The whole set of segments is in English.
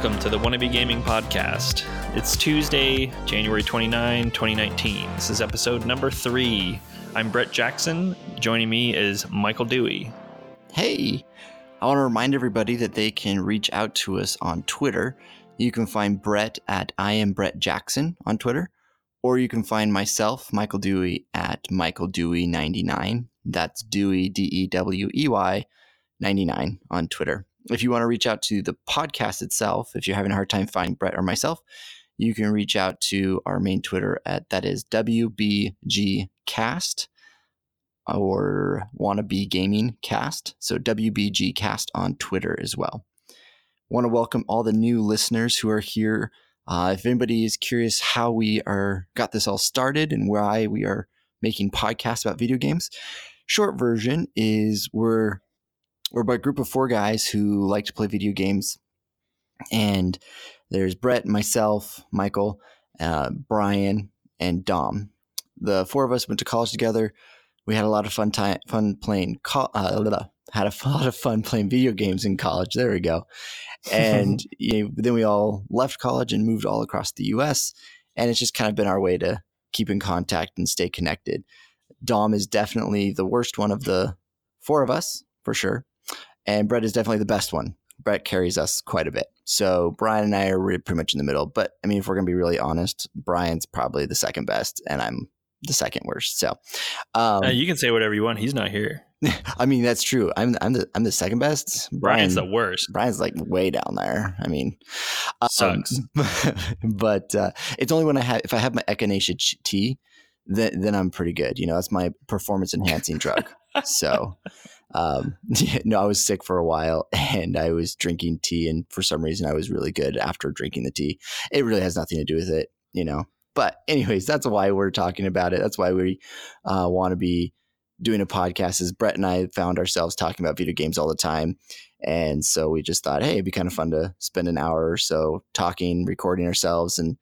welcome to the Wannabe Gaming Podcast. It's Tuesday, January 29, 2019. This is episode number three. I'm Brett Jackson. Joining me is Michael Dewey. Hey, I want to remind everybody that they can reach out to us on Twitter. You can find Brett at I am Brett Jackson on Twitter, or you can find myself, Michael Dewey, at Michael Dewey99. That's Dewey, D E W E Y 99 on Twitter. If you want to reach out to the podcast itself, if you're having a hard time finding Brett or myself, you can reach out to our main Twitter at that is WBGcast or Wannabe Gaming Cast. So WBG Cast on Twitter as well. Want to welcome all the new listeners who are here. Uh, if anybody is curious how we are got this all started and why we are making podcasts about video games, short version is we're we're by a group of four guys who like to play video games. And there's Brett, myself, Michael, uh, Brian, and Dom. The four of us went to college together. We had a lot of fun time, fun playing. Co- uh, had a lot of fun playing video games in college. There we go. And you know, then we all left college and moved all across the U.S. And it's just kind of been our way to keep in contact and stay connected. Dom is definitely the worst one of the four of us, for sure and Brett is definitely the best one. Brett carries us quite a bit. So Brian and I are pretty much in the middle. But I mean, if we're gonna be really honest, Brian's probably the second best, and I'm the second worst. So um, uh, you can say whatever you want. He's not here. I mean, that's true. I'm I'm the I'm the second best. Brian's Brian, the worst. Brian's like way down there. I mean, um, sucks. but uh, it's only when I have if I have my echinacea tea, then then I'm pretty good. You know, that's my performance enhancing drug. So um, no, I was sick for a while and I was drinking tea, and for some reason, I was really good after drinking the tea. It really has nothing to do with it, you know. But, anyways, that's why we're talking about it. That's why we uh, want to be doing a podcast. Is Brett and I found ourselves talking about video games all the time, and so we just thought, hey, it'd be kind of fun to spend an hour or so talking, recording ourselves, and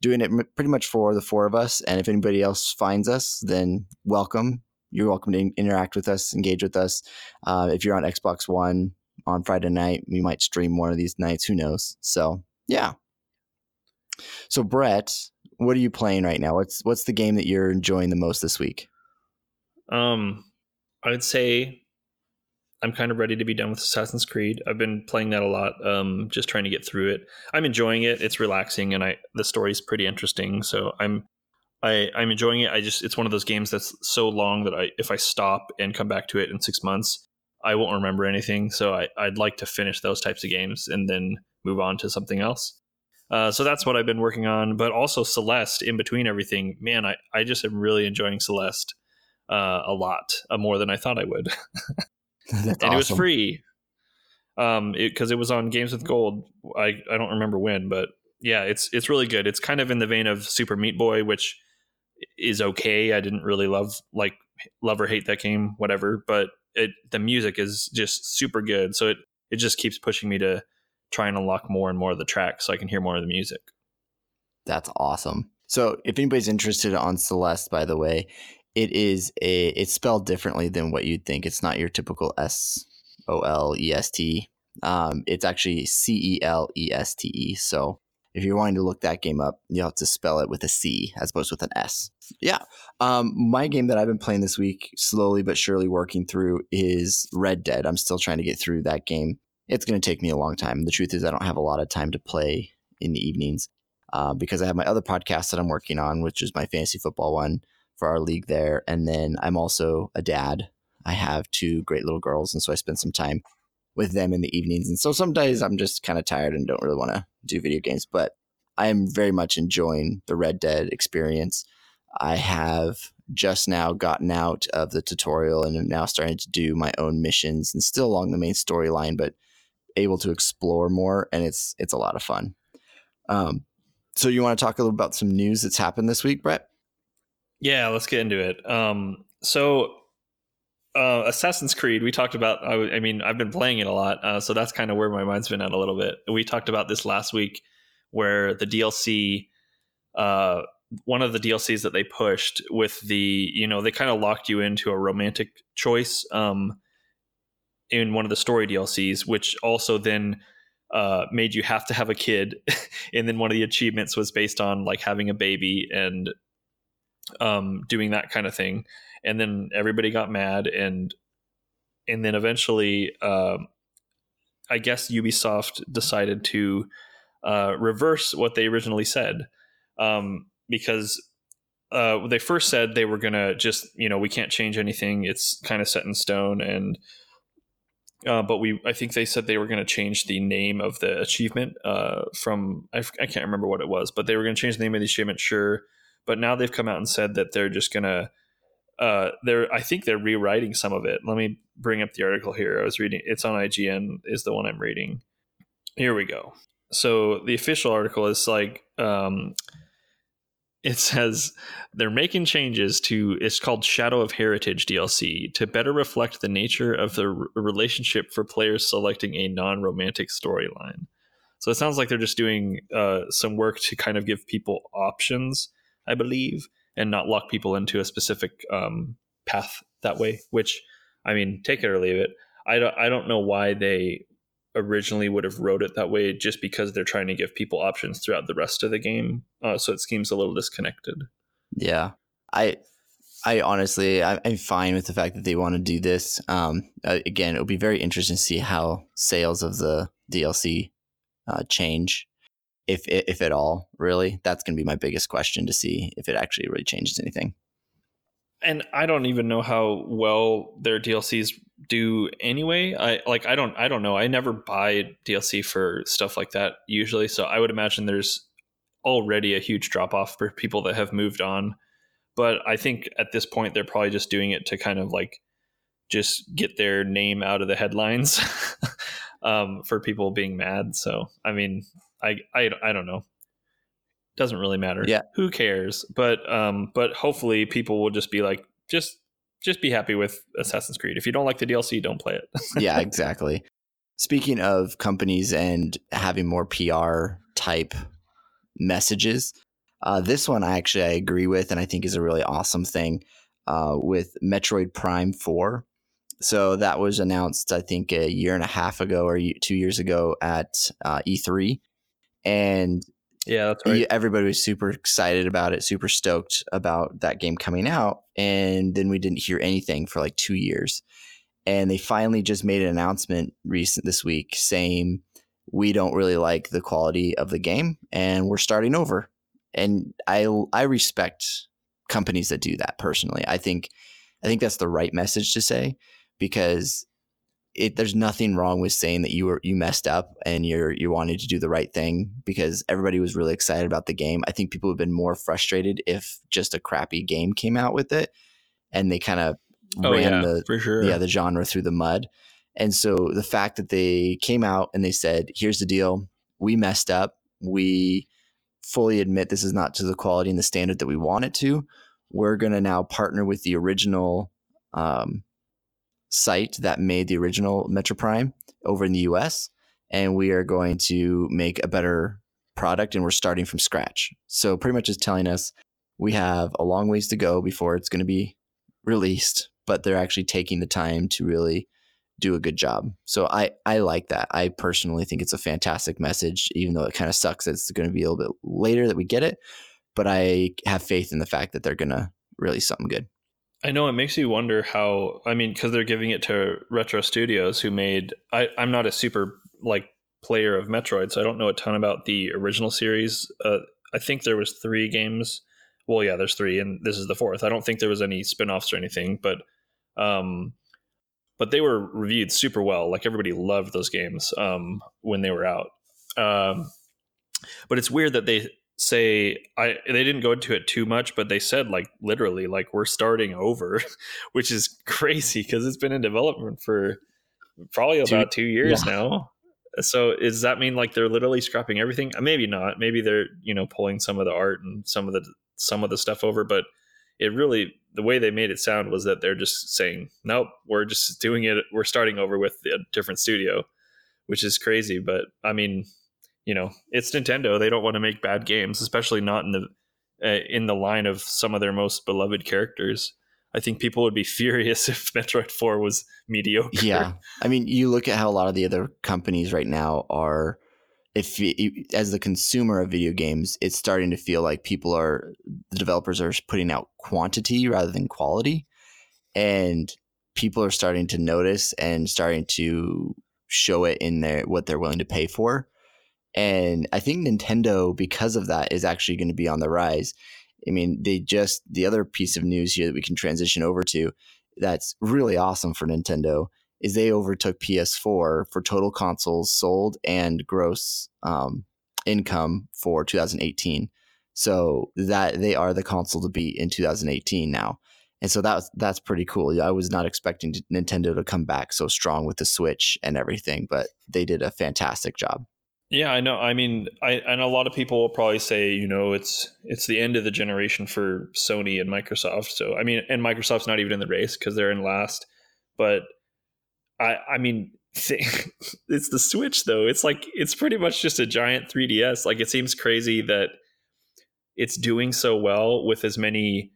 doing it pretty much for the four of us. And if anybody else finds us, then welcome you're welcome to interact with us, engage with us. Uh, if you're on Xbox One on Friday night, we might stream one of these nights. Who knows? So yeah. So Brett, what are you playing right now? What's what's the game that you're enjoying the most this week? Um, I'd say I'm kind of ready to be done with Assassin's Creed. I've been playing that a lot, um, just trying to get through it. I'm enjoying it. It's relaxing, and I the story's pretty interesting. So I'm I, I'm enjoying it. I just it's one of those games that's so long that I if I stop and come back to it in six months, I won't remember anything. So I, I'd like to finish those types of games and then move on to something else. Uh, so that's what I've been working on. But also Celeste in between everything. Man, I, I just am really enjoying Celeste uh, a lot, uh, more than I thought I would. and awesome. it was free. Um, because it, it was on Games with Gold. I, I don't remember when, but yeah, it's it's really good. It's kind of in the vein of Super Meat Boy, which is okay. I didn't really love like love or hate that game, whatever. But it the music is just super good, so it it just keeps pushing me to try and unlock more and more of the tracks so I can hear more of the music. That's awesome. So if anybody's interested on Celeste, by the way, it is a it's spelled differently than what you'd think. It's not your typical S O L E S T. Um, it's actually C E L E S T E. So if you're wanting to look that game up, you'll have to spell it with a C as opposed with an S. Yeah. Um, my game that I've been playing this week, slowly but surely working through, is Red Dead. I'm still trying to get through that game. It's going to take me a long time. The truth is, I don't have a lot of time to play in the evenings uh, because I have my other podcast that I'm working on, which is my fantasy football one for our league there. And then I'm also a dad. I have two great little girls. And so I spend some time with them in the evenings. And so some days I'm just kind of tired and don't really want to do video games, but I am very much enjoying the Red Dead experience. I have just now gotten out of the tutorial and am now starting to do my own missions and still along the main storyline, but able to explore more and it's it's a lot of fun. Um, so you want to talk a little about some news that's happened this week, Brett? Yeah, let's get into it. Um, so uh, Assassin's Creed, we talked about. I, I, mean, I've been playing it a lot, uh, so that's kind of where my mind's been at a little bit. We talked about this last week, where the DLC, uh, one of the DLCs that they pushed with the, you know, they kind of locked you into a romantic choice um, in one of the story DLCs, which also then uh, made you have to have a kid, and then one of the achievements was based on like having a baby and um, doing that kind of thing, and then everybody got mad and and then eventually, uh, I guess Ubisoft decided to uh, reverse what they originally said um, because uh, they first said they were gonna just you know we can't change anything it's kind of set in stone and uh, but we I think they said they were going to change the name of the achievement uh, from I, I can't remember what it was, but they were going to change the name of the achievement, sure. But now they've come out and said that they're just going to uh, they're I think they're rewriting some of it. Let me bring up the article here. I was reading it's on IGN is the one I'm reading. Here we go. So the official article is like um, it says they're making changes to it's called Shadow of Heritage DLC to better reflect the nature of the r- relationship for players selecting a non-romantic storyline. So it sounds like they're just doing uh, some work to kind of give people options, I believe, and not lock people into a specific um, path that way. Which, I mean, take it or leave it. I don't, I don't know why they originally would have wrote it that way just because they're trying to give people options throughout the rest of the game uh, so it seems a little disconnected yeah i i honestly i'm fine with the fact that they want to do this um, uh, again it'll be very interesting to see how sales of the dlc uh, change if if at all really that's going to be my biggest question to see if it actually really changes anything and I don't even know how well their DLCs do anyway. I like I don't I don't know. I never buy DLC for stuff like that usually, so I would imagine there's already a huge drop off for people that have moved on. But I think at this point they're probably just doing it to kind of like just get their name out of the headlines um, for people being mad. So I mean, I I I don't know doesn't really matter. Yeah. Who cares? But um, but hopefully people will just be like, just just be happy with Assassin's Creed. If you don't like the DLC, don't play it. yeah, exactly. Speaking of companies and having more PR type messages, uh, this one I actually I agree with, and I think is a really awesome thing uh, with Metroid Prime Four. So that was announced, I think, a year and a half ago or two years ago at uh, E3, and yeah, that's right. Everybody was super excited about it, super stoked about that game coming out. And then we didn't hear anything for like two years. And they finally just made an announcement recent this week saying we don't really like the quality of the game and we're starting over. And I I respect companies that do that personally. I think I think that's the right message to say because it, there's nothing wrong with saying that you were you messed up and you're you wanted to do the right thing because everybody was really excited about the game. I think people would have been more frustrated if just a crappy game came out with it and they kind of oh, ran yeah, the sure. yeah the genre through the mud. And so the fact that they came out and they said, "Here's the deal: we messed up. We fully admit this is not to the quality and the standard that we want it to. We're going to now partner with the original." Um, site that made the original Metroid Prime over in the US. And we are going to make a better product and we're starting from scratch. So, pretty much just telling us we have a long ways to go before it's going to be released, but they're actually taking the time to really do a good job. So I I like that. I personally think it's a fantastic message, even though it kind of sucks that it's going to be a little bit later that we get it. But I have faith in the fact that they're going to release something good. I know it makes you wonder how. I mean, because they're giving it to Retro Studios, who made. I, I'm not a super like player of Metroid, so I don't know a ton about the original series. Uh, I think there was three games. Well, yeah, there's three, and this is the fourth. I don't think there was any spin-offs or anything, but um, but they were reviewed super well. Like everybody loved those games um, when they were out. Um, but it's weird that they say I they didn't go into it too much, but they said like literally like we're starting over, which is crazy because it's been in development for probably about two years yeah. now. So does that mean like they're literally scrapping everything? Uh, maybe not. Maybe they're you know pulling some of the art and some of the some of the stuff over, but it really the way they made it sound was that they're just saying nope, we're just doing it. We're starting over with a different studio, which is crazy. But I mean, you know, it's Nintendo. They don't want to make bad games, especially not in the uh, in the line of some of their most beloved characters. I think people would be furious if Metroid 4 was mediocre. Yeah. I mean, you look at how a lot of the other companies right now are if as the consumer of video games, it's starting to feel like people are the developers are putting out quantity rather than quality, and people are starting to notice and starting to show it in their what they're willing to pay for. And I think Nintendo, because of that, is actually going to be on the rise. I mean, they just the other piece of news here that we can transition over to that's really awesome for Nintendo is they overtook PS4 for total consoles sold and gross um, income for 2018. So that they are the console to beat in 2018 now. And so that's that's pretty cool. I was not expecting Nintendo to come back so strong with the Switch and everything, but they did a fantastic job. Yeah, I know. I mean, I and a lot of people will probably say, you know, it's it's the end of the generation for Sony and Microsoft. So I mean, and Microsoft's not even in the race because they're in last. But I I mean, it's the Switch though. It's like it's pretty much just a giant 3DS. Like it seems crazy that it's doing so well with as many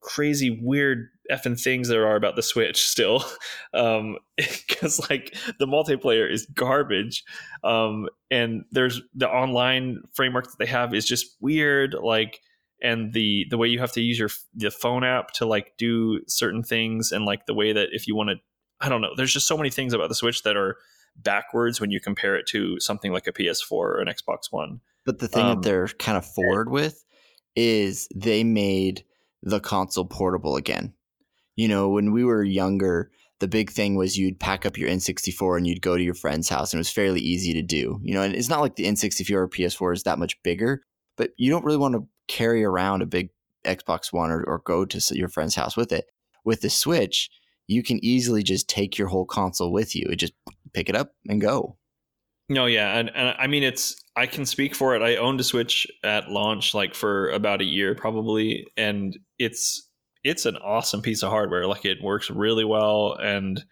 crazy weird effing things there are about the Switch still. Um because like the multiplayer is garbage. Um and there's the online framework that they have is just weird like and the the way you have to use your the phone app to like do certain things and like the way that if you want to I don't know. There's just so many things about the Switch that are backwards when you compare it to something like a PS4 or an Xbox One. But the thing um, that they're kind of forward with is they made the console portable again. You know, when we were younger, the big thing was you'd pack up your N64 and you'd go to your friend's house, and it was fairly easy to do. You know, and it's not like the N64 or PS4 is that much bigger, but you don't really want to carry around a big Xbox One or, or go to your friend's house with it. With the Switch, you can easily just take your whole console with you. It just pick it up and go. No, yeah, and, and I mean it's I can speak for it. I owned a Switch at launch like for about a year probably, and it's it's an awesome piece of hardware. Like it works really well and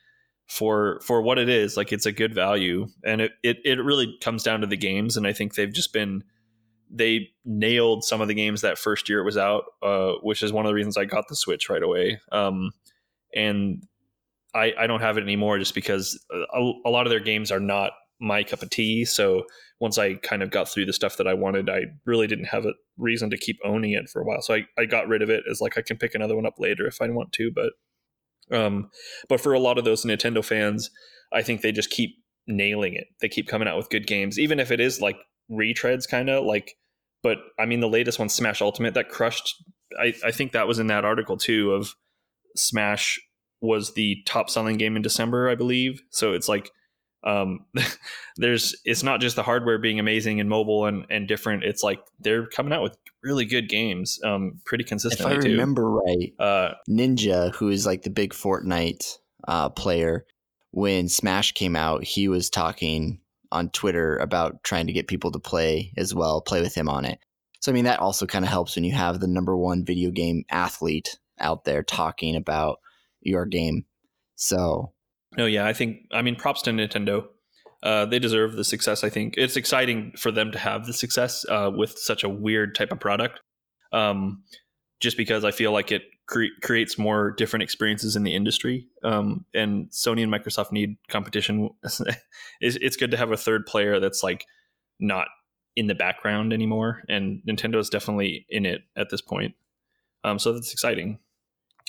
for for what it is, like it's a good value. And it, it, it really comes down to the games, and I think they've just been they nailed some of the games that first year it was out, uh, which is one of the reasons I got the Switch right away. Um, and I, I don't have it anymore just because a, a lot of their games are not my cup of tea. So once I kind of got through the stuff that I wanted, I really didn't have a reason to keep owning it for a while. So I, I got rid of it as like I can pick another one up later if I want to. But um, but for a lot of those Nintendo fans, I think they just keep nailing it. They keep coming out with good games, even if it is like retreads, kind of like. But I mean, the latest one, Smash Ultimate, that crushed. I, I think that was in that article too of Smash was the top selling game in December, I believe. So it's like um, there's it's not just the hardware being amazing and mobile and, and different. It's like they're coming out with really good games, um, pretty consistently. If I remember too. right, uh, Ninja, who is like the big Fortnite uh, player, when Smash came out, he was talking on Twitter about trying to get people to play as well, play with him on it. So I mean that also kind of helps when you have the number one video game athlete out there talking about your game. So, no, yeah, I think I mean props to Nintendo. Uh, they deserve the success. I think it's exciting for them to have the success uh, with such a weird type of product. Um, just because I feel like it cre- creates more different experiences in the industry. Um, and Sony and Microsoft need competition. it's, it's good to have a third player that's like not in the background anymore. And Nintendo is definitely in it at this point. Um, so that's exciting.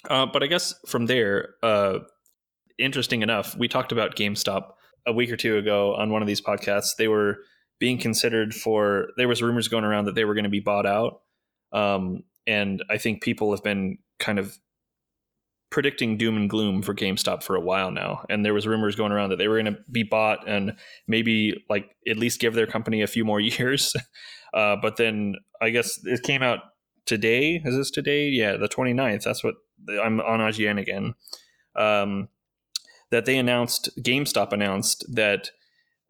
Uh, but I guess from there, uh, interesting enough, we talked about GameStop a week or two ago on one of these podcasts. They were being considered for. There was rumors going around that they were going to be bought out, um, and I think people have been kind of predicting doom and gloom for GameStop for a while now. And there was rumors going around that they were going to be bought and maybe like at least give their company a few more years. Uh, but then I guess it came out today. Is this today? Yeah, the 29th. That's what I'm on IGN again. Um, that they announced, GameStop announced that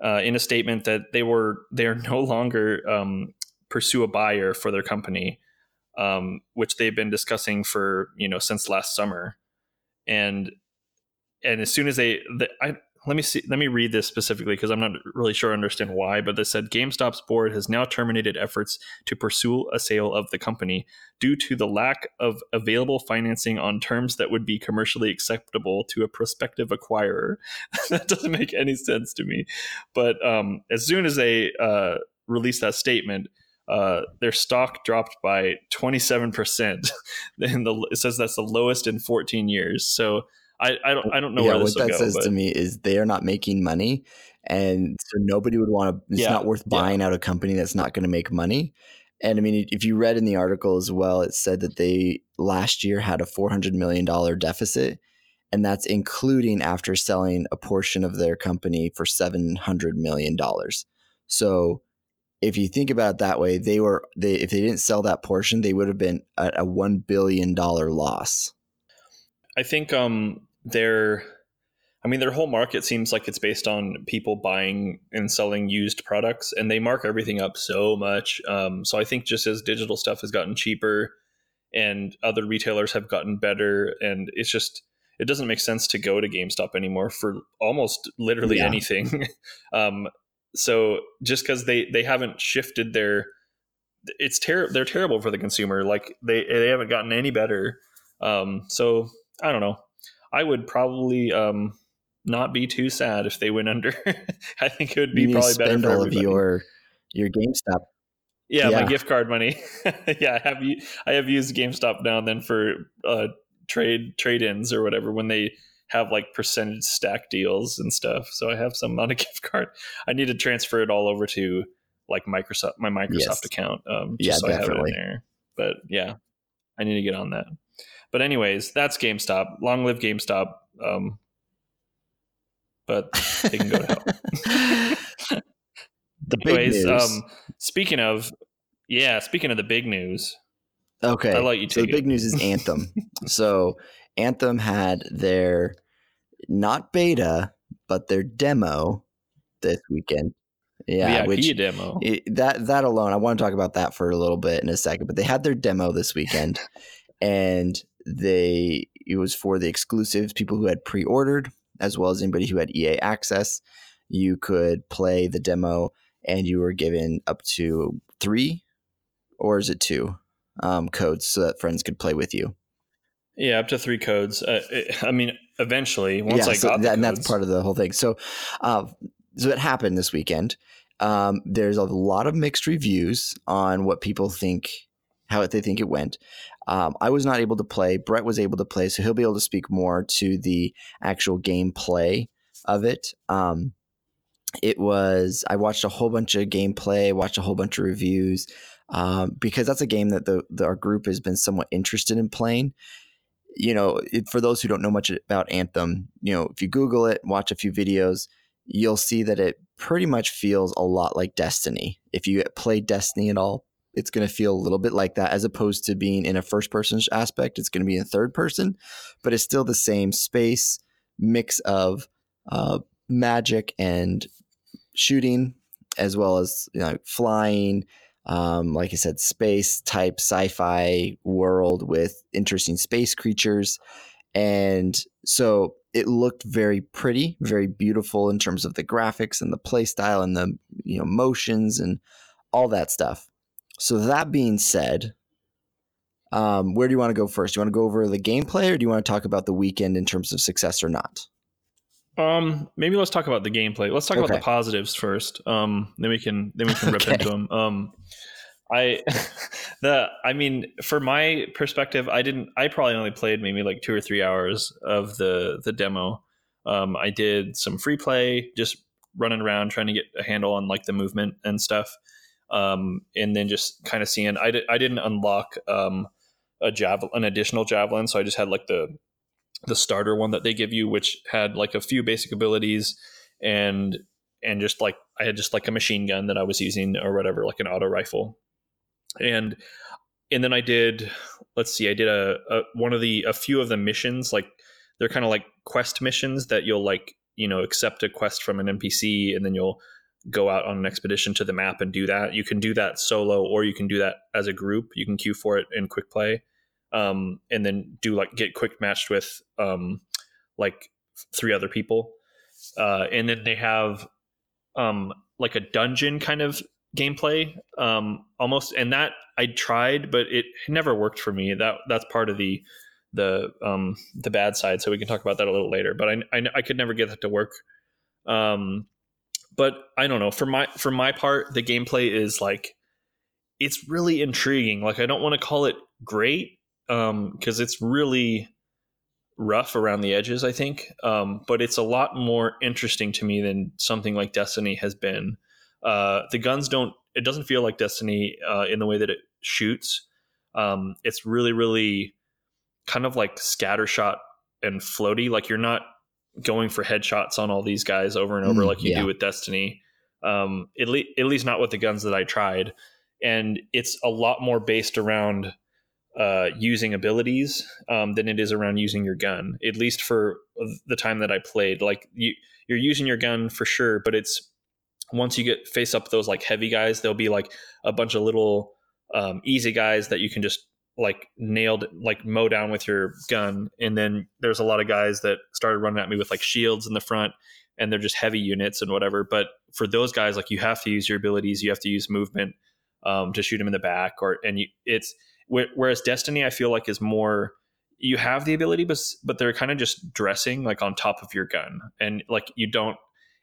uh, in a statement that they were they are no longer um, pursue a buyer for their company, um, which they've been discussing for you know since last summer, and and as soon as they, the, I let me see. Let me read this specifically because I'm not really sure I understand why. But this said GameStop's board has now terminated efforts to pursue a sale of the company due to the lack of available financing on terms that would be commercially acceptable to a prospective acquirer. that doesn't make any sense to me. But um, as soon as they uh, released that statement, uh, their stock dropped by 27%. and the, it says that's the lowest in 14 years. So I, I don't I don't know yeah, what that go, says but... to me is they are not making money, and so nobody would want to. It's yeah, not worth buying yeah. out a company that's not going to make money. And I mean, if you read in the article as well, it said that they last year had a four hundred million dollar deficit, and that's including after selling a portion of their company for seven hundred million dollars. So, if you think about it that way, they were they if they didn't sell that portion, they would have been at a one billion dollar loss. I think um, their I mean their whole market seems like it's based on people buying and selling used products and they mark everything up so much. Um, so I think just as digital stuff has gotten cheaper and other retailers have gotten better and it's just it doesn't make sense to go to GameStop anymore for almost literally yeah. anything. um, so just because they they haven't shifted their it's terrible they're terrible for the consumer like they they haven't gotten any better um, so i don't know I would probably um, not be too sad if they went under. I think it would be probably better for all of your your GameStop. Yeah, yeah, my gift card money. yeah, I have I have used GameStop now and then for uh, trade trade ins or whatever when they have like percentage stack deals and stuff. So I have some on a gift card. I need to transfer it all over to like Microsoft my Microsoft yes. account. Um, just yeah, so definitely. I have it in there. But yeah, I need to get on that. But anyways, that's GameStop. Long live GameStop. Um, but they can go to hell. the anyways, big news. Um, speaking of, yeah, speaking of the big news. Okay, I let you. so the big news is Anthem. so Anthem had their not beta, but their demo this weekend. Yeah, VIP which demo. It, that that alone, I want to talk about that for a little bit in a second. But they had their demo this weekend, and they it was for the exclusives, people who had pre-ordered, as well as anybody who had EA access. You could play the demo, and you were given up to three, or is it two, um, codes so that friends could play with you. Yeah, up to three codes. Uh, it, I mean, eventually, once yeah, I so got that, and that's part of the whole thing. So, uh, so it happened this weekend. Um, there's a lot of mixed reviews on what people think, how they think it went. Um, I was not able to play. Brett was able to play, so he'll be able to speak more to the actual gameplay of it. Um, it was I watched a whole bunch of gameplay, watched a whole bunch of reviews um, because that's a game that the, the, our group has been somewhat interested in playing. You know, it, for those who don't know much about Anthem, you know, if you Google it, watch a few videos, you'll see that it pretty much feels a lot like Destiny. If you play Destiny at all, it's going to feel a little bit like that as opposed to being in a first person aspect it's going to be in third person but it's still the same space mix of uh, magic and shooting as well as you know, flying um, like i said space type sci-fi world with interesting space creatures. And so it looked very pretty very beautiful in terms of the graphics and the play style and the you know motions and all that stuff so that being said, um, where do you want to go first? Do you want to go over the gameplay, or do you want to talk about the weekend in terms of success or not? Um, maybe let's talk about the gameplay. Let's talk okay. about the positives first. Um, then we can then we can rip okay. into them. Um, I the I mean, for my perspective, I didn't. I probably only played maybe like two or three hours of the the demo. Um, I did some free play, just running around trying to get a handle on like the movement and stuff um, and then just kind of seeing. I, di- I didn't unlock um, a javelin, an additional javelin, so I just had like the the starter one that they give you, which had like a few basic abilities and and just like I had just like a machine gun that I was using or whatever, like an auto rifle, and and then I did let's see, I did a, a one of the a few of the missions like they're kind of like quest missions that you'll like you know accept a quest from an NPC and then you'll go out on an expedition to the map and do that. You can do that solo or you can do that as a group. You can queue for it in quick play. Um, and then do like get quick matched with um, like three other people. uh, and then they have um, like a dungeon kind of gameplay um, almost, and that I tried, but it never worked for me. That that's part of the the um, the bad side. So we can talk about that a little later. But I I, I could never get that to work. Um, but I don't know. For my for my part, the gameplay is like it's really intriguing. Like I don't want to call it great because um, it's really rough around the edges. I think, um, but it's a lot more interesting to me than something like Destiny has been. Uh, the guns don't. It doesn't feel like Destiny uh, in the way that it shoots. Um, it's really, really kind of like scattershot and floaty. Like you're not going for headshots on all these guys over and over mm, like you yeah. do with Destiny. Um, at, le- at least not with the guns that I tried. And it's a lot more based around uh, using abilities um, than it is around using your gun. At least for the time that I played, like you, you're using your gun for sure, but it's once you get face up those like heavy guys, there'll be like a bunch of little um, easy guys that you can just like nailed like mow down with your gun and then there's a lot of guys that started running at me with like shields in the front and they're just heavy units and whatever but for those guys like you have to use your abilities you have to use movement um, to shoot them in the back or and you, it's whereas destiny i feel like is more you have the ability but but they're kind of just dressing like on top of your gun and like you don't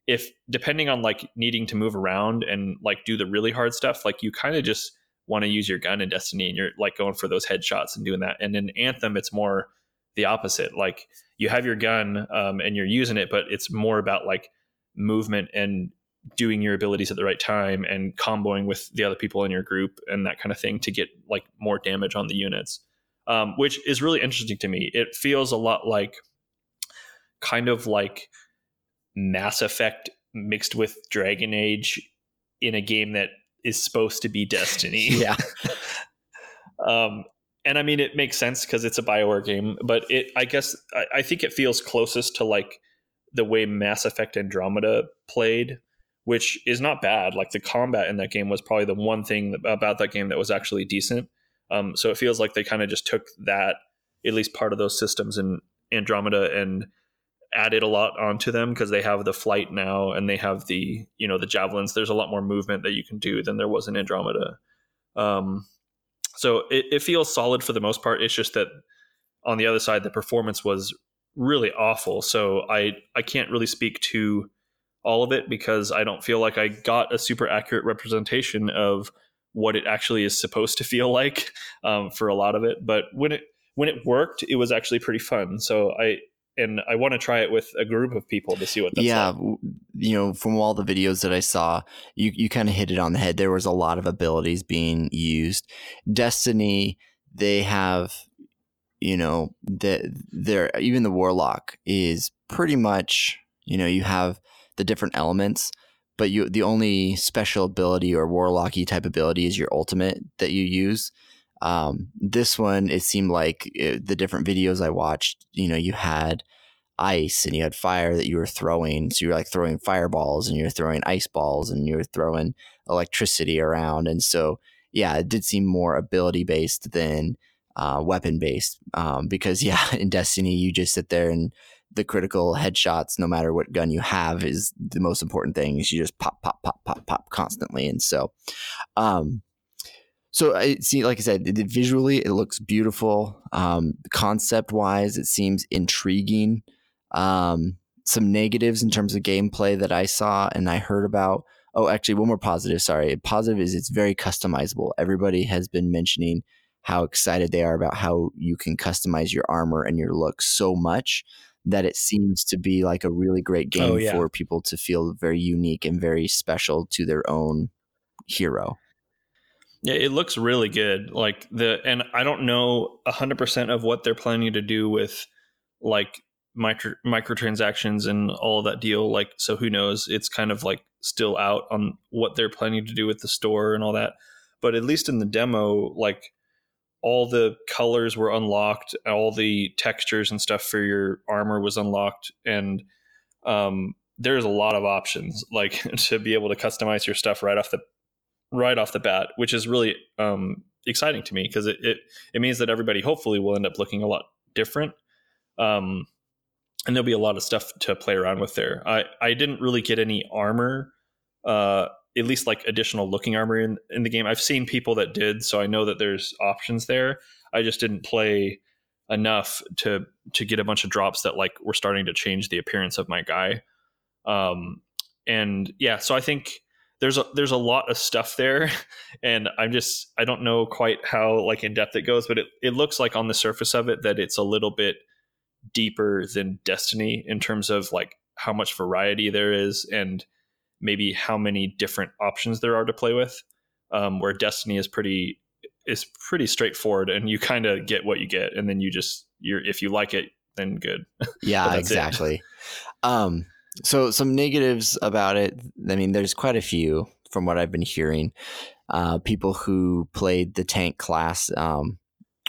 if depending on like needing to move around and like do the really hard stuff like you kind of just want to use your gun in Destiny and you're like going for those headshots and doing that. And in Anthem, it's more the opposite. Like you have your gun um, and you're using it, but it's more about like movement and doing your abilities at the right time and comboing with the other people in your group and that kind of thing to get like more damage on the units, um, which is really interesting to me. It feels a lot like kind of like Mass Effect mixed with Dragon Age in a game that is supposed to be Destiny. yeah. um, and I mean, it makes sense because it's a Bioware game, but it, I guess, I, I, think it feels closest to like the way Mass Effect Andromeda played, which is not bad. Like the combat in that game was probably the one thing about that game that was actually decent. Um, so it feels like they kind of just took that, at least part of those systems in Andromeda, and added a lot onto them because they have the flight now and they have the you know the javelins. There's a lot more movement that you can do than there was in andromeda. Um, so it, it feels solid for the most part. It's just that on the other side the performance was really awful. So i i can't really speak to all of it because i don't feel like i got a super accurate representation of what it actually is supposed to feel like um, for a lot of it. But when it when it worked it was actually pretty fun. So i and I want to try it with a group of people to see what that's yeah, like. you know, from all the videos that I saw, you you kind of hit it on the head. There was a lot of abilities being used. Destiny, they have, you know, that there even the warlock is pretty much, you know, you have the different elements, but you the only special ability or warlocky type ability is your ultimate that you use. Um, this one, it seemed like it, uh, the different videos I watched, you know, you had ice and you had fire that you were throwing. So you're like throwing fireballs and you're throwing ice balls and you're throwing electricity around. And so, yeah, it did seem more ability based than uh, weapon based. Um, because, yeah, in Destiny, you just sit there and the critical headshots, no matter what gun you have, is the most important thing. Is you just pop, pop, pop, pop, pop constantly. And so, um, so I see, like I said, it, visually it looks beautiful. Um, concept wise, it seems intriguing. Um, some negatives in terms of gameplay that I saw and I heard about. Oh, actually, one more positive. Sorry, positive is it's very customizable. Everybody has been mentioning how excited they are about how you can customize your armor and your look so much that it seems to be like a really great game oh, yeah. for people to feel very unique and very special to their own hero. Yeah, it looks really good. Like the and I don't know 100% of what they're planning to do with like micro microtransactions and all that deal like so who knows it's kind of like still out on what they're planning to do with the store and all that but at least in the demo like all the colors were unlocked all the textures and stuff for your armor was unlocked and um, there's a lot of options like to be able to customize your stuff right off the right off the bat, which is really um, exciting to me because it, it, it means that everybody hopefully will end up looking a lot different. Um, and there'll be a lot of stuff to play around with there. I I didn't really get any armor, uh, at least like additional looking armor in in the game. I've seen people that did, so I know that there's options there. I just didn't play enough to to get a bunch of drops that like were starting to change the appearance of my guy. Um, and yeah, so I think there's a there's a lot of stuff there, and I'm just I don't know quite how like in depth it goes, but it it looks like on the surface of it that it's a little bit deeper than Destiny in terms of like how much variety there is and maybe how many different options there are to play with. Um, where Destiny is pretty is pretty straightforward, and you kind of get what you get, and then you just you're if you like it, then good. Yeah, exactly. um, so some negatives about it. I mean, there's quite a few from what I've been hearing. Uh, people who played the tank class. Um,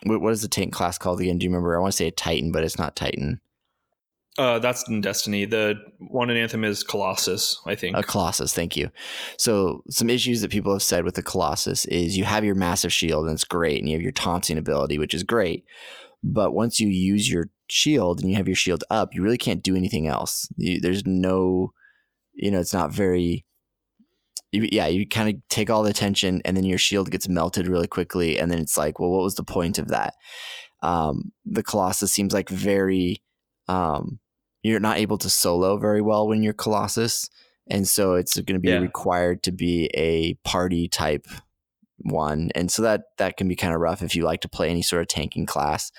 what is the tank class called again? Do you remember? I want to say a Titan, but it's not Titan. Uh, that's in Destiny. The one in Anthem is Colossus, I think. A Colossus, thank you. So, some issues that people have said with the Colossus is you have your massive shield and it's great, and you have your taunting ability, which is great. But once you use your shield and you have your shield up, you really can't do anything else. You, there's no, you know, it's not very. You, yeah, you kind of take all the attention, and then your shield gets melted really quickly, and then it's like, well, what was the point of that? Um, the Colossus seems like very. Um, you're not able to solo very well when you're Colossus, and so it's going to be yeah. required to be a party type one. And so that that can be kind of rough if you like to play any sort of tanking class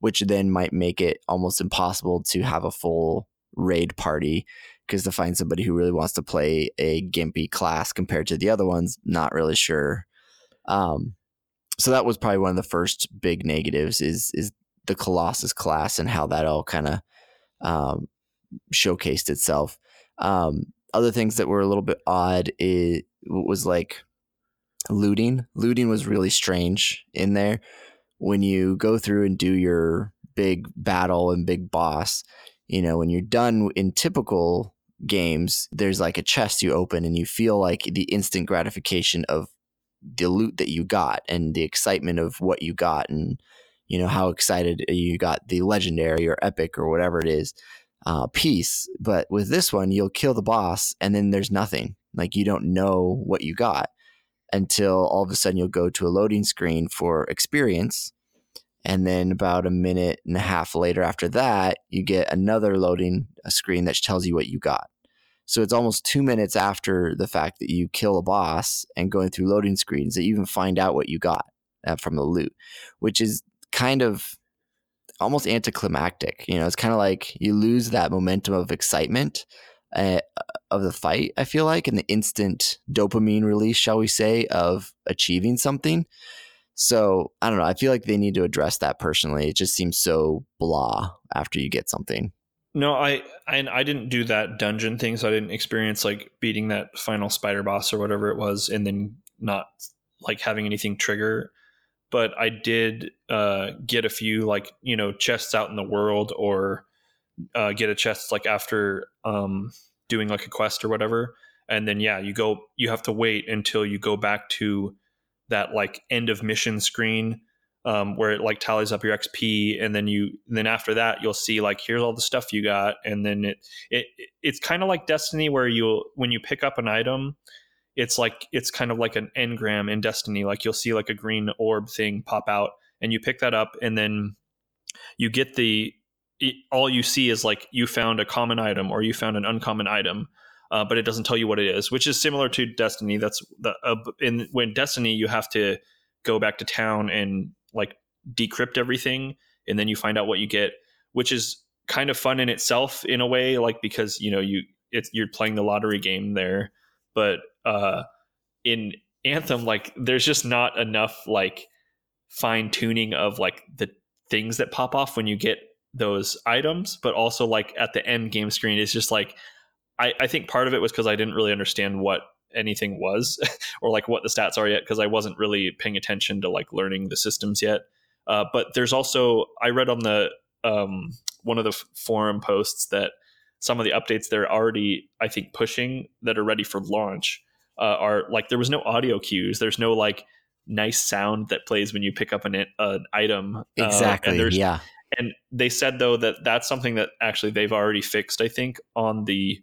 which then might make it almost impossible to have a full raid party because to find somebody who really wants to play a gimpy class compared to the other ones not really sure. Um, so that was probably one of the first big negatives is is the colossus class and how that all kind of um, showcased itself. Um, other things that were a little bit odd it was like looting. Looting was really strange in there. When you go through and do your big battle and big boss, you know, when you're done in typical games, there's like a chest you open and you feel like the instant gratification of the loot that you got and the excitement of what you got and you know how excited you got the legendary or epic or whatever it is uh, piece. But with this one, you'll kill the boss and then there's nothing. Like you don't know what you got until all of a sudden you'll go to a loading screen for experience. And then about a minute and a half later after that, you get another loading screen that tells you what you got. So it's almost two minutes after the fact that you kill a boss and going through loading screens that you even find out what you got uh, from the loot, which is kind of almost anticlimactic. You know, it's kind of like you lose that momentum of excitement uh, of the fight. I feel like, and the instant dopamine release, shall we say, of achieving something. So I don't know. I feel like they need to address that personally. It just seems so blah after you get something. No, I I, I didn't do that dungeon thing, so I didn't experience like beating that final spider boss or whatever it was, and then not like having anything trigger. But I did uh, get a few like you know chests out in the world or uh, get a chest like after um, doing like a quest or whatever, and then yeah, you go. You have to wait until you go back to that like end of mission screen um, where it like tallies up your XP, and then you and then after that you'll see like here's all the stuff you got, and then it it it's kind of like Destiny where you when you pick up an item, it's like it's kind of like an engram in Destiny. Like you'll see like a green orb thing pop out, and you pick that up, and then you get the it, all you see is like you found a common item or you found an uncommon item, uh, but it doesn't tell you what it is, which is similar to Destiny. That's the uh, in when Destiny you have to go back to town and like decrypt everything, and then you find out what you get, which is kind of fun in itself in a way, like because you know you it's you're playing the lottery game there, but uh, in Anthem, like there's just not enough like fine tuning of like the things that pop off when you get those items, but also like at the end game screen is just like I, I think part of it was because I didn't really understand what anything was or like what the stats are yet because I wasn't really paying attention to like learning the systems yet. Uh, but there's also I read on the um, one of the forum posts that some of the updates they're already I think pushing that are ready for launch uh, are like there was no audio cues. There's no like nice sound that plays when you pick up an, an item. Exactly. Uh, and yeah And they said though that that's something that actually they've already fixed. I think on the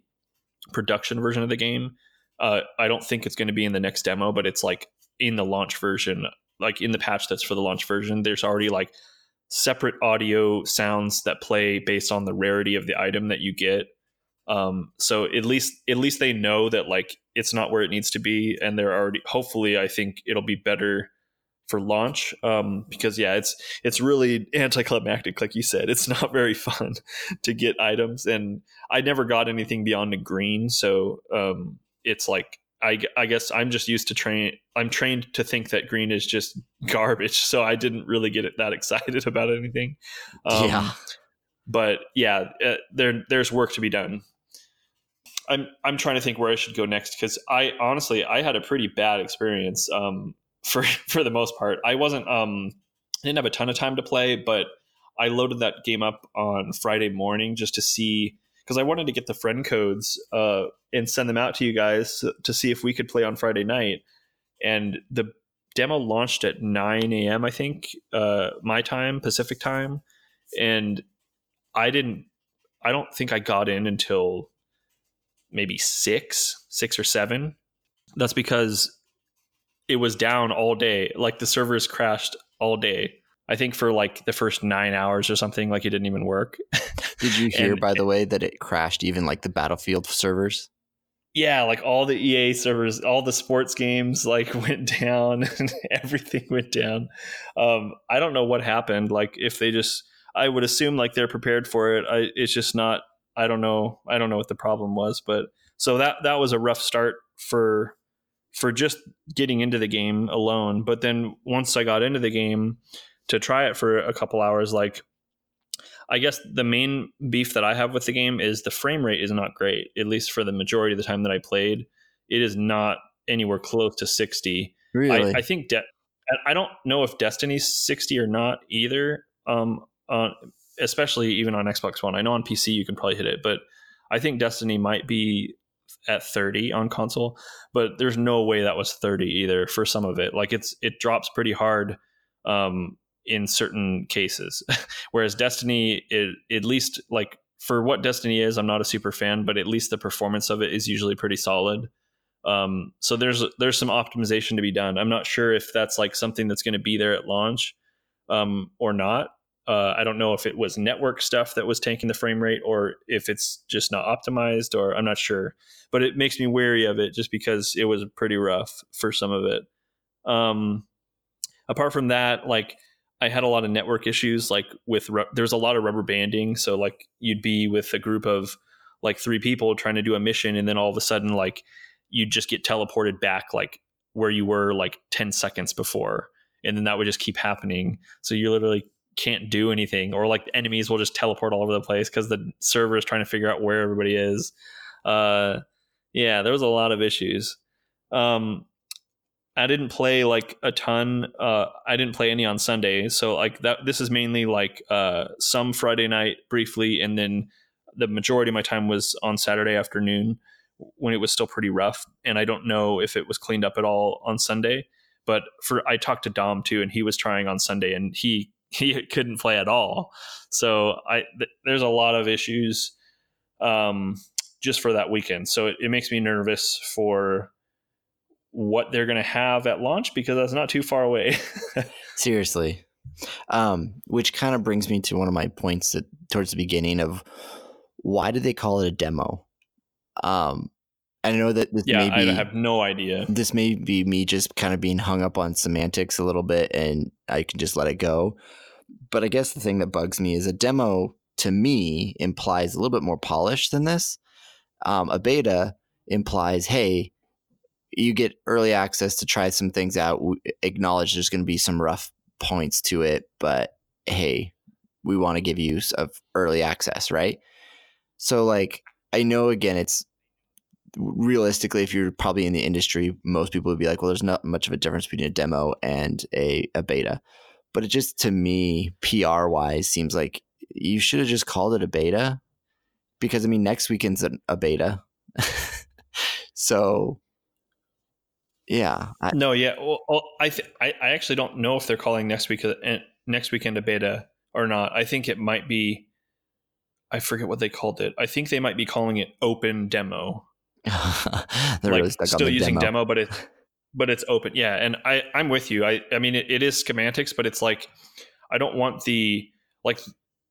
production version of the game. Uh, I don't think it's going to be in the next demo, but it's like in the launch version, like in the patch that's for the launch version. There's already like separate audio sounds that play based on the rarity of the item that you get. Um, so at least at least they know that like it's not where it needs to be, and they're already hopefully I think it'll be better for launch um, because yeah it's it's really anticlimactic like you said. It's not very fun to get items and i never got anything beyond a green so um, it's like I, I guess i'm just used to train i'm trained to think that green is just garbage so i didn't really get that excited about anything. Um, yeah. but yeah uh, there there's work to be done. I'm I'm trying to think where I should go next because I honestly I had a pretty bad experience. Um, for for the most part. I wasn't um didn't have a ton of time to play, but I loaded that game up on Friday morning just to see because I wanted to get the friend codes uh, and send them out to you guys to see if we could play on Friday night. And the demo launched at 9 a.m. I think uh, my time, Pacific time, and I didn't. I don't think I got in until maybe six, six or seven. That's because it was down all day. Like the servers crashed all day. I think for like the first nine hours or something, like it didn't even work. Did you hear, and, by the way, that it crashed even like the Battlefield servers? Yeah, like all the EA servers, all the sports games like went down and everything went down. Um, I don't know what happened. Like if they just, I would assume like they're prepared for it. I, it's just not. I don't know. I don't know what the problem was, but so that that was a rough start for for just getting into the game alone. But then once I got into the game to try it for a couple hours, like I guess the main beef that I have with the game is the frame rate is not great, at least for the majority of the time that I played. It is not anywhere close to 60. Really? I, I think de- I don't know if Destiny's 60 or not either. Um, on especially even on Xbox One. I know on PC you can probably hit it, but I think Destiny might be at 30 on console, but there's no way that was 30 either for some of it. Like it's it drops pretty hard um, in certain cases, whereas Destiny, it, at least like for what Destiny is, I'm not a super fan, but at least the performance of it is usually pretty solid. Um, so there's there's some optimization to be done. I'm not sure if that's like something that's going to be there at launch um, or not. Uh, I don't know if it was network stuff that was tanking the frame rate or if it's just not optimized or I'm not sure. But it makes me wary of it just because it was pretty rough for some of it. Um, apart from that, like I had a lot of network issues, like with ru- there's a lot of rubber banding. So like you'd be with a group of like three people trying to do a mission, and then all of a sudden like you'd just get teleported back like where you were like 10 seconds before and then that would just keep happening so you're literally can't do anything or like enemies will just teleport all over the place because the server is trying to figure out where everybody is. Uh yeah there was a lot of issues. Um i didn't play like a ton uh i didn't play any on sunday so like that this is mainly like uh some friday night briefly and then the majority of my time was on saturday afternoon when it was still pretty rough and i don't know if it was cleaned up at all on sunday but for i talked to dom too and he was trying on sunday and he he couldn't play at all. So I th- there's a lot of issues um, just for that weekend. So it, it makes me nervous for what they're going to have at launch because that's not too far away. Seriously. Um, which kind of brings me to one of my points that, towards the beginning of why did they call it a demo? Um, I know that this yeah, may be, I have no idea. This may be me just kind of being hung up on semantics a little bit, and I can just let it go. But I guess the thing that bugs me is a demo to me implies a little bit more polish than this. Um, a beta implies, hey, you get early access to try some things out. We acknowledge there's going to be some rough points to it, but hey, we want to give you of early access, right? So, like, I know again, it's realistically, if you're probably in the industry, most people would be like, well, there's not much of a difference between a demo and a, a beta but it just to me PR wise seems like you should have just called it a beta because I mean next weekend's a, a beta. so yeah. I, no, yeah. Well, I, th- I I actually don't know if they're calling next week uh, next weekend a beta or not. I think it might be. I forget what they called it. I think they might be calling it open demo. They're like really stuck still on the using demo. demo, but it's but it's open. Yeah, and I I'm with you. I I mean it, it is semantics, but it's like I don't want the like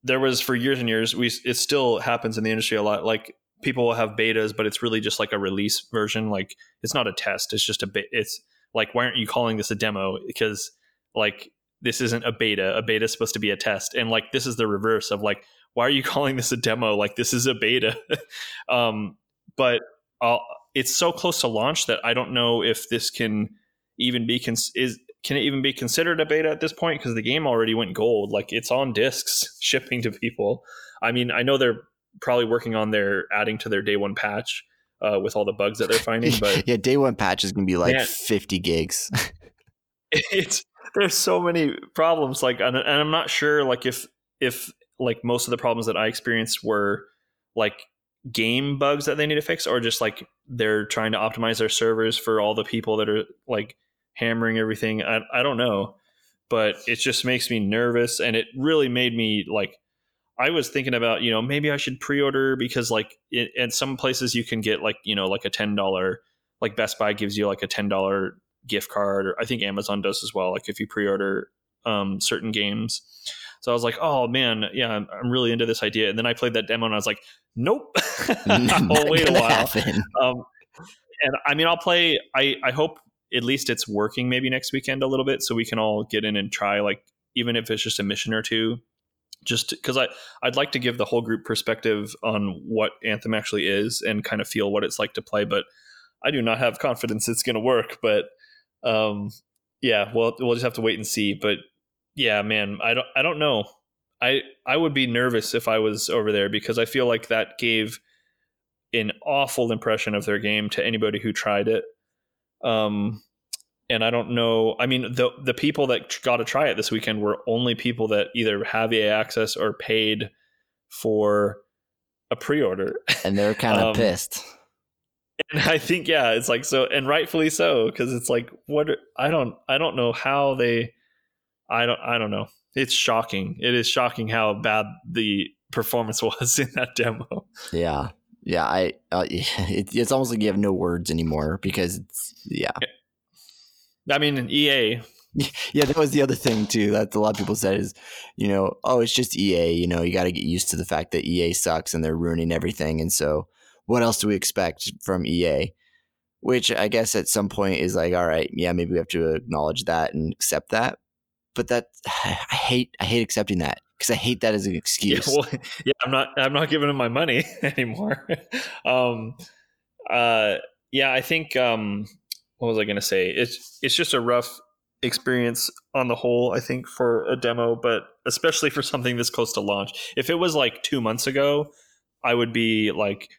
there was for years and years. We it still happens in the industry a lot. Like people will have betas, but it's really just like a release version. Like it's not a test. It's just a bit. It's like why aren't you calling this a demo? Because like this isn't a beta. A beta is supposed to be a test, and like this is the reverse of like why are you calling this a demo? Like this is a beta. um, but I'll, it's so close to launch that I don't know if this can even be cons- is can it even be considered a beta at this point because the game already went gold. Like it's on discs shipping to people. I mean, I know they're probably working on their adding to their day one patch uh, with all the bugs that they're finding, but yeah, day one patch is gonna be like Man. 50 gigs. it's there's so many problems like and, and i'm not sure like if if like most of the problems that i experienced were like game bugs that they need to fix or just like they're trying to optimize their servers for all the people that are like hammering everything? I, I don't know but it just makes me nervous and it really made me like i was thinking about you know maybe i should pre-order because like it, at some places you can get like you know like a $10 like best buy gives you like a $10 gift card or i think amazon does as well like if you pre-order um, certain games so i was like oh man yeah I'm, I'm really into this idea. And then i played that demo and i was like nope. I'll Not wait a while. um, and i mean i'll play i i hope at least it's working maybe next weekend a little bit so we can all get in and try like even if it's just a mission or two. Just because i i'd like to give the whole group perspective on what anthem actually is and kind of feel what it's like to play but i do not have confidence it's going to work but um yeah well we'll just have to wait and see but yeah man i don't i don't know. I i would be nervous if i was over there because i feel like that gave an awful impression of their game to anybody who tried it. Um and i don't know i mean the the people that got to try it this weekend were only people that either have EA access or paid for a pre-order. And they're kind of Um, pissed. and I think yeah, it's like so, and rightfully so, because it's like what I don't I don't know how they, I don't I don't know. It's shocking. It is shocking how bad the performance was in that demo. Yeah. Yeah, I uh, it, it's almost like you have no words anymore because it's yeah. I mean, EA. Yeah, that was the other thing too that a lot of people said is, you know, oh, it's just EA. You know, you got to get used to the fact that EA sucks and they're ruining everything. And so, what else do we expect from EA? Which I guess at some point is like, all right, yeah, maybe we have to acknowledge that and accept that. But that I hate, I hate accepting that because I hate that as an Yeah, excuse. well, yeah, I'm not I'm not giving them my money anymore. um, uh, yeah, I think um, what was I going to say? It's it's just a rough experience on the whole. I think for a demo, but especially for something this close to launch. If it was like two months ago, I would be like,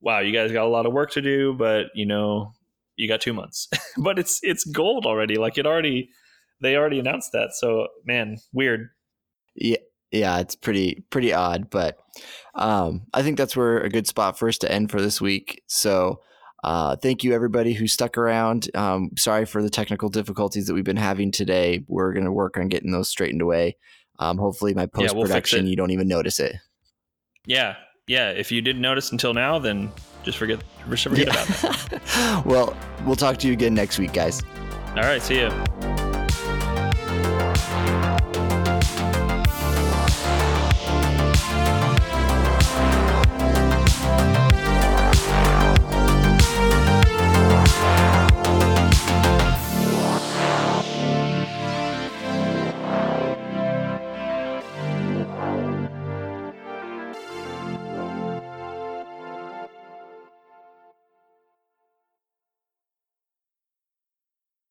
"Wow, you guys got a lot of work to do," but you know, you got two months. but it's it's gold already. Like it already, they already announced that. So man, weird. Yeah, yeah, it's pretty pretty odd, but um, I think that's where a good spot for us to end for this week. So, uh, thank you everybody who stuck around. Um, sorry for the technical difficulties that we've been having today. We're gonna work on getting those straightened away. Um, hopefully, my we'll post production you don't even notice it. Yeah, yeah. If you didn't notice until now, then just forget just forget about that. well, we'll talk to you again next week, guys. All right, see ya.